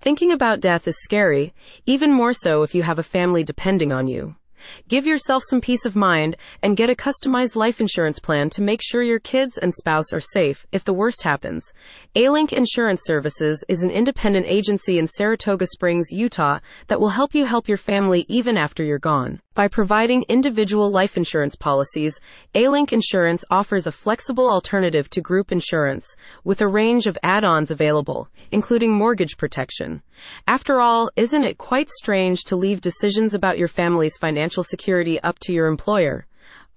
Thinking about death is scary, even more so if you have a family depending on you. Give yourself some peace of mind and get a customized life insurance plan to make sure your kids and spouse are safe if the worst happens. A-Link Insurance Services is an independent agency in Saratoga Springs, Utah that will help you help your family even after you're gone. By providing individual life insurance policies, A-Link Insurance offers a flexible alternative to group insurance with a range of add-ons available, including mortgage protection. After all, isn't it quite strange to leave decisions about your family's financial security up to your employer?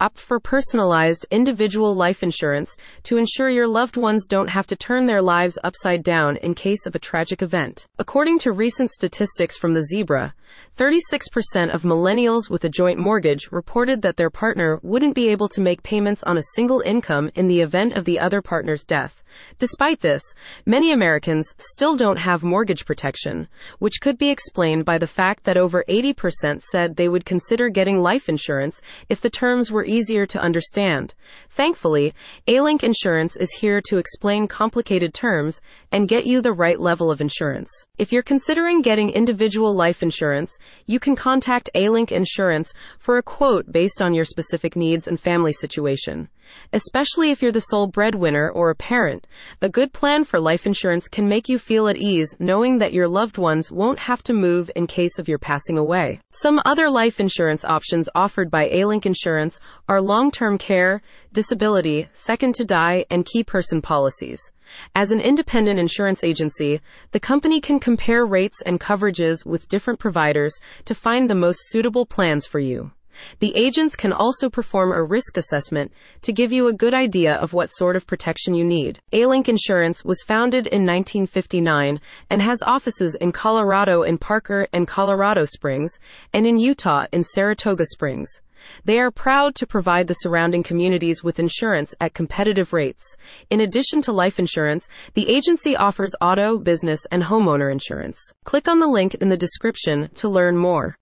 Opt for personalized, individual life insurance to ensure your loved ones don't have to turn their lives upside down in case of a tragic event. According to recent statistics from the Zebra, 36% of millennials with a joint mortgage reported that their partner wouldn't be able to make payments on a single income in the event of the other partner's death. Despite this, many Americans still don't have mortgage protection, which could be explained by the fact that over 80% said they would consider getting life insurance if the terms were easier to understand. Thankfully, A-Link Insurance is here to explain complicated terms and get you the right level of insurance. If you're considering getting individual life insurance, you can contact A-Link Insurance for a quote based on your specific needs and family situation. Especially if you're the sole breadwinner or a parent, a good plan for life insurance can make you feel at ease knowing that your loved ones won't have to move in case of your passing away. Some other life insurance options offered by A-Link Insurance are long-term care, disability, second to die, and key person policies. As an independent insurance agency, the company can compare rates and coverages with different providers to find the most suitable plans for you. The agents can also perform a risk assessment to give you a good idea of what sort of protection you need. A-Link Insurance was founded in 1959 and has offices in Colorado in Parker and Colorado Springs and in Utah in Saratoga Springs. They are proud to provide the surrounding communities with insurance at competitive rates. In addition to life insurance, the agency offers auto, business, and homeowner insurance. Click on the link in the description to learn more.